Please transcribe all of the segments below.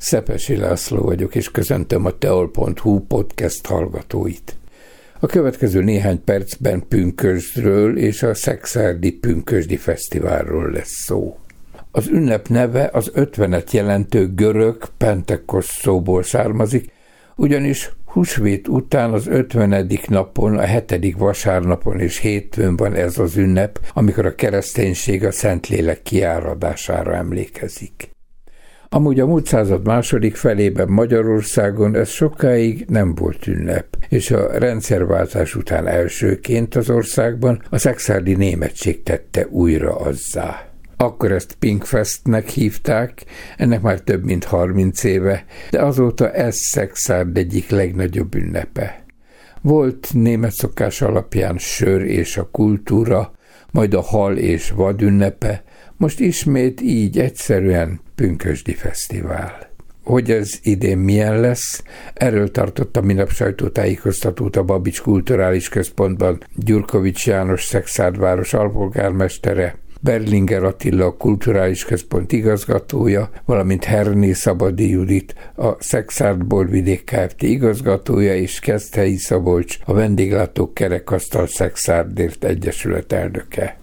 Szepesi László vagyok, és köszöntöm a teol.hu podcast hallgatóit. A következő néhány percben Pünkösdről és a Szexárdi Pünkösdi Fesztiválról lesz szó. Az ünnep neve az ötvenet jelentő görög pentekos szóból származik, ugyanis húsvét után az ötvenedik napon, a hetedik vasárnapon és hétfőn van ez az ünnep, amikor a kereszténység a Szentlélek kiáradására emlékezik. Amúgy a múlt század második felében Magyarországon ez sokáig nem volt ünnep, és a rendszerváltás után elsőként az országban a szexárdi németség tette újra azzá. Akkor ezt Pinkfestnek hívták, ennek már több mint 30 éve, de azóta ez Szexárd egyik legnagyobb ünnepe. Volt német szokás alapján sör és a kultúra, majd a hal és vad ünnepe, most ismét így egyszerűen Pünkösdi Fesztivál. Hogy ez idén milyen lesz, erről tartotta minap sajtótájékoztatót a Babics Kulturális Központban Gyurkovics János Szexárdváros alpolgármestere, Berlinger Attila a Kulturális Központ igazgatója, valamint Herné Szabadi Judit a Szexárd Borvidék Kft. igazgatója és Keszthelyi Szabolcs a Vendéglátók Kerekasztal Szexárdért Egyesület elnöke.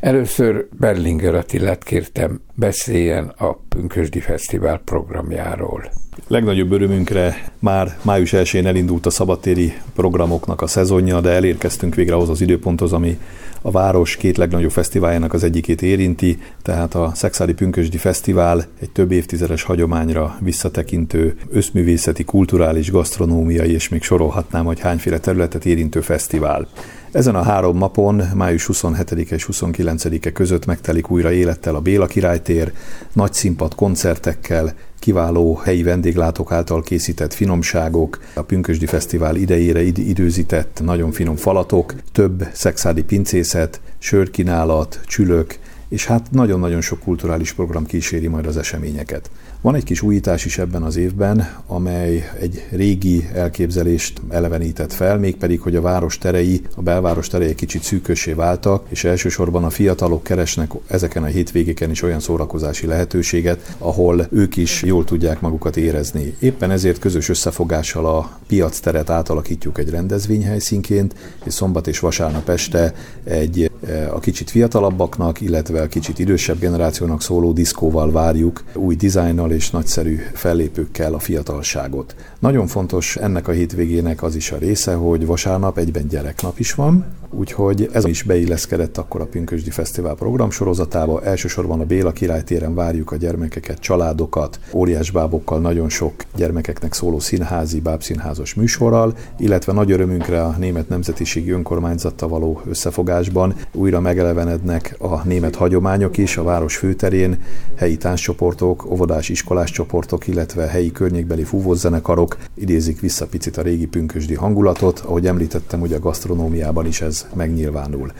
Először Berlinger Attilát kértem beszéljen a Pünkösdi Fesztivál programjáról. Legnagyobb örömünkre már május 1-én elindult a szabadtéri programoknak a szezonja, de elérkeztünk végre ahhoz az időponthoz, ami a város két legnagyobb fesztiváljának az egyikét érinti, tehát a Szexádi Pünkösdi Fesztivál egy több évtizedes hagyományra visszatekintő, összművészeti, kulturális, gasztronómiai, és még sorolhatnám, hogy hányféle területet érintő fesztivál. Ezen a három napon, május 27 és 29-e között megtelik újra élettel a Béla királytér, nagy színpad koncertekkel, kiváló helyi vendéglátók által készített finomságok, a Pünkösdi Fesztivál idejére id- időzített nagyon finom falatok, több szexádi pincészet, sörkínálat, csülök, és hát nagyon-nagyon sok kulturális program kíséri majd az eseményeket. Van egy kis újítás is ebben az évben, amely egy régi elképzelést elevenített fel, mégpedig, hogy a város terei, a belváros terei kicsit szűkösé váltak, és elsősorban a fiatalok keresnek ezeken a hétvégéken is olyan szórakozási lehetőséget, ahol ők is jól tudják magukat érezni. Éppen ezért közös összefogással a piac teret átalakítjuk egy rendezvényhelyszínként, és szombat és vasárnap este egy a kicsit fiatalabbaknak, illetve a kicsit idősebb generációnak szóló diszkóval várjuk új dizájnnal és nagyszerű fellépőkkel a fiatalságot. Nagyon fontos ennek a hétvégének az is a része, hogy vasárnap egyben gyereknap is van, úgyhogy ez is beilleszkedett akkor a Pünkösdi Fesztivál program sorozatába. Elsősorban a Béla királytéren várjuk a gyermekeket, családokat, óriásbábokkal, nagyon sok gyermekeknek szóló színházi, bábszínházas műsorral, illetve nagy örömünkre a Német Nemzetiségi Önkormányzattal való összefogásban. Újra megelevenednek a német hagyományok is a város főterén, helyi tánccsoportok, óvodás iskolás csoportok, illetve helyi környékbeli fúvózenekarok idézik vissza picit a régi pünkösdi hangulatot, ahogy említettem, ugye a gasztronómiában is ez megnyilvánul.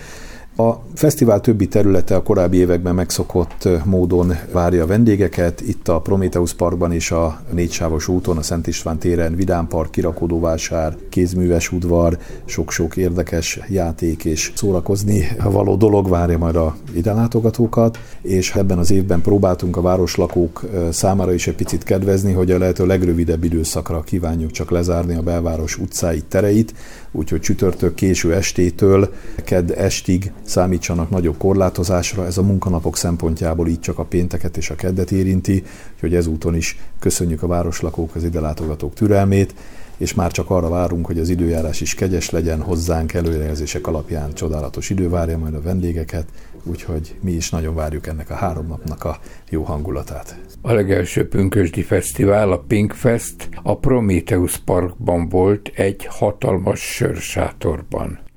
A fesztivál többi területe a korábbi években megszokott módon várja vendégeket. Itt a Prometheus Parkban és a négysávos úton, a Szent István téren Vidámpark, kirakodóvásár, kézműves udvar, sok-sok érdekes játék és szórakozni való dolog várja majd a ide látogatókat, és ebben az évben próbáltunk a városlakók számára is egy picit kedvezni, hogy a lehető legrövidebb időszakra kívánjuk csak lezárni a belváros utcáit, tereit, úgyhogy csütörtök késő estétől kedd estig számítsanak nagyobb korlátozásra. Ez a munkanapok szempontjából így csak a pénteket és a keddet érinti, úgyhogy ezúton is köszönjük a városlakók, az ide látogatók türelmét, és már csak arra várunk, hogy az időjárás is kegyes legyen hozzánk, előrejelzések alapján csodálatos idő várja majd a vendégeket, úgyhogy mi is nagyon várjuk ennek a három napnak a jó hangulatát. A legelső Pünkösdi Fesztivál, a Pink Fest, a Prometheus Parkban volt egy hatalmas sörsátorban.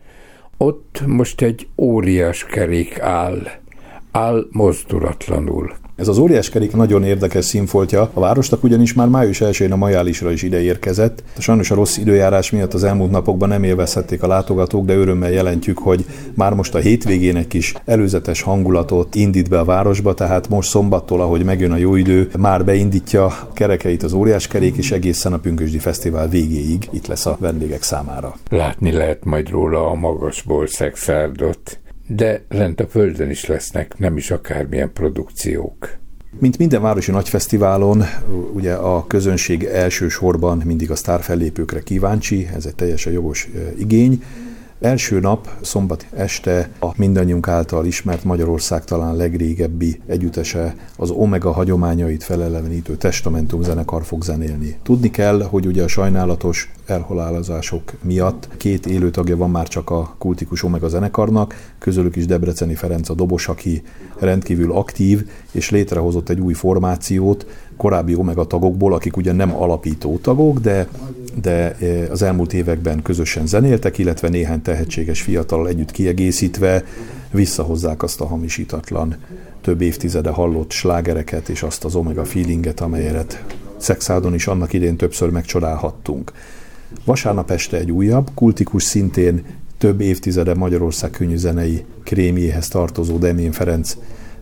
Ott most egy óriás kerék áll, áll mozdulatlanul. Ez az óriás kerék nagyon érdekes színfoltja, a városnak ugyanis már május 1-én a majálisra is ide érkezett. Sajnos a rossz időjárás miatt az elmúlt napokban nem élvezhették a látogatók, de örömmel jelentjük, hogy már most a hétvégén egy kis előzetes hangulatot indít be a városba, tehát most szombattól, ahogy megjön a jó idő, már beindítja a kerekeit az óriás kerék, és egészen a Pünkösdi Fesztivál végéig itt lesz a vendégek számára. Látni lehet majd róla a magasból szexárdot de lent a földön is lesznek nem is akármilyen produkciók. Mint minden városi nagyfesztiválon, ugye a közönség elsősorban mindig a sztárfellépőkre kíváncsi, ez egy teljesen jogos igény, Első nap, szombat este a mindannyiunk által ismert Magyarország talán legrégebbi együttese az Omega hagyományait felelevenítő Testamentum zenekar fog zenélni. Tudni kell, hogy ugye a sajnálatos elhalálozások miatt két élő tagja van már csak a kultikus Omega zenekarnak, közülük is Debreceni Ferenc a dobos, aki rendkívül aktív, és létrehozott egy új formációt, korábbi Omega tagokból, akik ugyan nem alapító tagok, de, de e, az elmúlt években közösen zenéltek, illetve néhány tehetséges fiatal együtt kiegészítve visszahozzák azt a hamisítatlan, több évtizede hallott slágereket és azt az Omega feelinget, amelyet Szexádon is annak idén többször megcsodálhattunk. Vasárnap este egy újabb, kultikus szintén több évtizede Magyarország könnyűzenei krémjéhez tartozó Demén Ferenc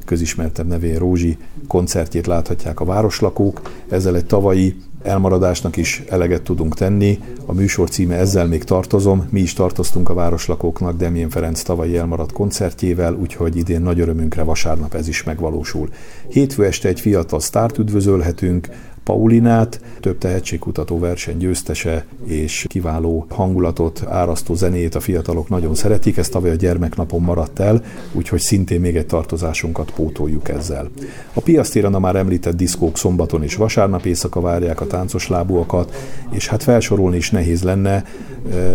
közismertebb nevén Rózsi koncertjét láthatják a városlakók. Ezzel egy tavalyi elmaradásnak is eleget tudunk tenni. A műsor címe Ezzel még tartozom. Mi is tartoztunk a városlakóknak Demjén Ferenc tavalyi elmaradt koncertjével, úgyhogy idén nagy örömünkre vasárnap ez is megvalósul. Hétfő este egy fiatal sztárt üdvözölhetünk, Paulinát, több tehetségkutató verseny győztese és kiváló hangulatot, árasztó zenét a fiatalok nagyon szeretik, ez tavaly a gyermeknapon maradt el, úgyhogy szintén még egy tartozásunkat pótoljuk ezzel. A piasztéren a már említett diszkók szombaton és vasárnap éjszaka várják a táncos lábúakat, és hát felsorolni is nehéz lenne,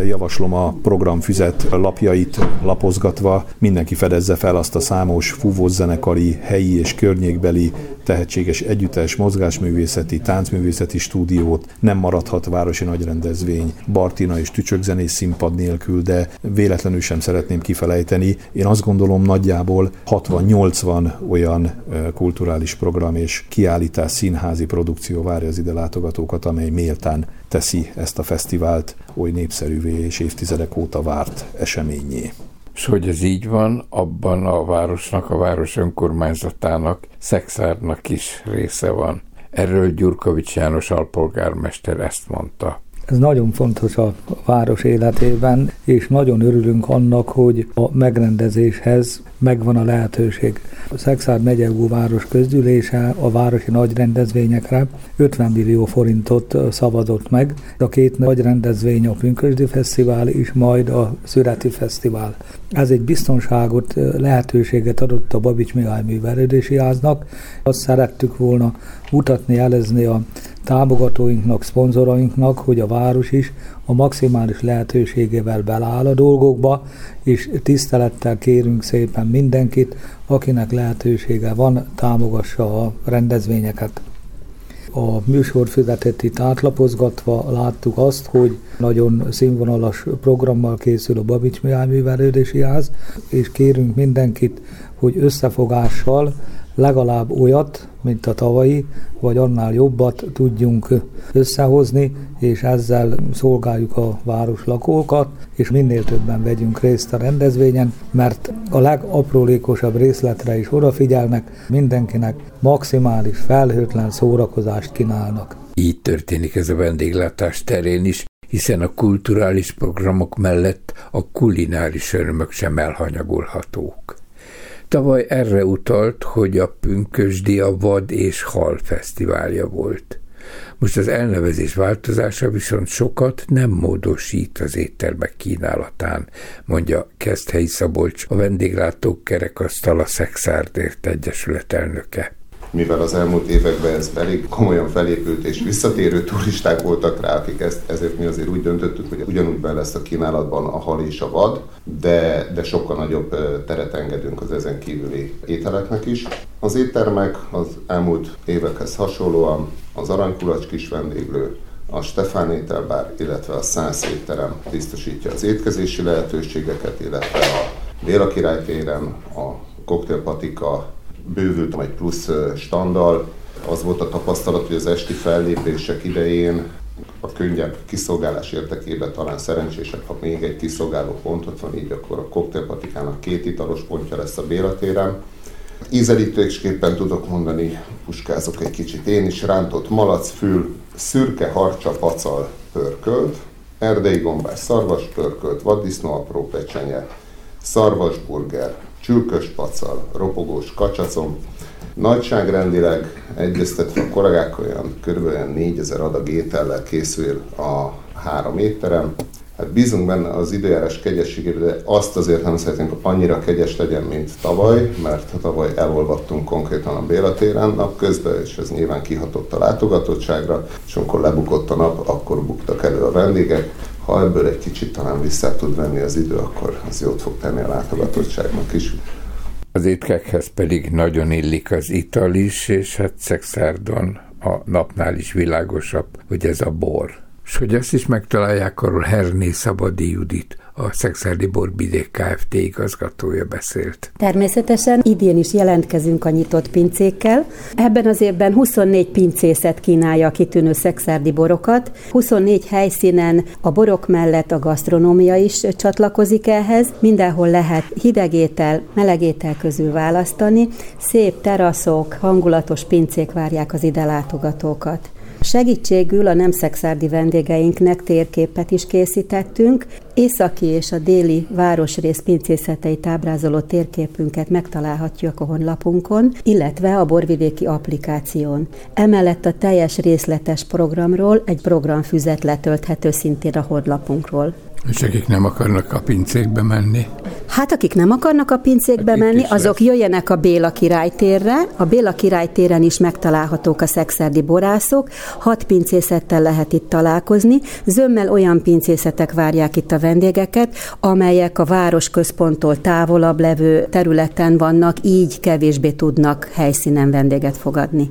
javaslom a programfüzet lapjait lapozgatva, mindenki fedezze fel azt a számos fúvós zenekari, helyi és környékbeli tehetséges együttes, mozgásművészeti, táncművészeti stúdiót, nem maradhat városi nagyrendezvény, Bartina és tücsökzenés színpad nélkül, de véletlenül sem szeretném kifelejteni. Én azt gondolom nagyjából 60-80 olyan kulturális program és kiállítás, színházi produkció várja az ide látogatókat, amely méltán teszi ezt a fesztivált oly népszerűvé és évtizedek óta várt eseményé. És hogy ez így van, abban a városnak, a város önkormányzatának, Szexárnak is része van. Erről Gyurkovics János alpolgármester ezt mondta. Ez nagyon fontos a város életében, és nagyon örülünk annak, hogy a megrendezéshez megvan a lehetőség. A Szexárd megyegú város közgyűlése a városi nagy rendezvényekre 50 millió forintot szavazott meg. A két nagy rendezvény a Pünkösdi Fesztivál és majd a Szüreti Fesztivál. Ez egy biztonságot, lehetőséget adott a Babics Mihály Művelődési Háznak. Azt szerettük volna mutatni, jelezni a támogatóinknak, szponzorainknak, hogy a város is a maximális lehetőségével beláll a dolgokba, és tisztelettel kérünk szépen mindenkit, akinek lehetősége van, támogassa a rendezvényeket. A műsor itt átlapozgatva láttuk azt, hogy nagyon színvonalas programmal készül a Babics Mihály Művelődési Ház, és kérünk mindenkit, hogy összefogással legalább olyat, mint a tavalyi, vagy annál jobbat tudjunk összehozni, és ezzel szolgáljuk a város lakókat, és minél többen vegyünk részt a rendezvényen, mert a legaprólékosabb részletre is odafigyelnek, mindenkinek maximális felhőtlen szórakozást kínálnak. Így történik ez a vendéglátás terén is, hiszen a kulturális programok mellett a kulináris örömök sem elhanyagolhatók. Tavaly erre utalt, hogy a Pünkösdi a Vad és Hal fesztiválja volt. Most az elnevezés változása viszont sokat nem módosít az éttermek kínálatán, mondja Keszthelyi Szabolcs, a vendéglátók kerekasztal a Szexárdért Egyesület elnöke mivel az elmúlt években ez elég komolyan felépült és visszatérő turisták voltak rá, akik ezt, ezért mi azért úgy döntöttük, hogy ugyanúgy be lesz a kínálatban a hal és a vad, de, de sokkal nagyobb teret engedünk az ezen kívüli ételeknek is. Az éttermek az elmúlt évekhez hasonlóan az Aranykulacs kis vendéglő, a Stefán ételbár, illetve a Szász étterem biztosítja az étkezési lehetőségeket, illetve a Béla Király téren a koktélpatika bővült egy plusz standal. Az volt a tapasztalat, hogy az esti fellépések idején a könnyebb kiszolgálás érdekében talán szerencsésebb, ha még egy kiszolgáló pontot van, így akkor a koktélpatikának két italos pontja lesz a Bélatéren. Ízelítésképpen tudok mondani, puskázok egy kicsit én is, rántott malacfül, szürke harcsa pacal pörkölt, erdei gombás szarvas pörkölt, vaddisznó apró pecsenye, szarvasburger, csülkös pacal, ropogós kacsacom, Nagyságrendileg egyeztetve a kollégákkal olyan kb. 4000 adag étellel készül a három étterem. Hát bízunk benne az időjárás kegyességében, de azt azért nem szeretnénk, hogy annyira kegyes legyen, mint tavaly, mert tavaly elolvadtunk konkrétan a Béla téren napközben, és ez nyilván kihatott a látogatottságra, és amikor lebukott a nap, akkor buktak elő a vendégek. Ha ebből egy kicsit talán vissza tud venni az idő, akkor az jót fog tenni a látogatottságnak is. Az étkekhez pedig nagyon illik az ital is, és hát Szexárdon a napnál is világosabb, hogy ez a bor. És hogy ezt is megtalálják, arról Herné Szabadi Judit, a Szexádi Borbidék Kft. igazgatója beszélt. Természetesen idén is jelentkezünk a nyitott pincékkel. Ebben az évben 24 pincészet kínálja a kitűnő szexárdi borokat. 24 helyszínen a borok mellett a gasztronómia is csatlakozik ehhez. Mindenhol lehet hidegétel, melegétel közül választani. Szép teraszok, hangulatos pincék várják az ide látogatókat. Segítségül a nem szexárdi vendégeinknek térképet is készítettünk. Északi és a déli városrész pincészeteit ábrázoló térképünket megtalálhatjuk a honlapunkon, illetve a borvidéki applikáción. Emellett a teljes részletes programról egy programfüzet letölthető szintén a honlapunkról. És akik nem akarnak a pincékbe menni? Hát akik nem akarnak a pincékbe hát menni, azok lesz. jöjjenek a Béla királytérre. A Béla királytéren is megtalálhatók a szexerdi borászok. Hat pincészettel lehet itt találkozni. Zömmel olyan pincészetek várják itt a vendégeket, amelyek a város központtól távolabb levő területen vannak, így kevésbé tudnak helyszínen vendéget fogadni.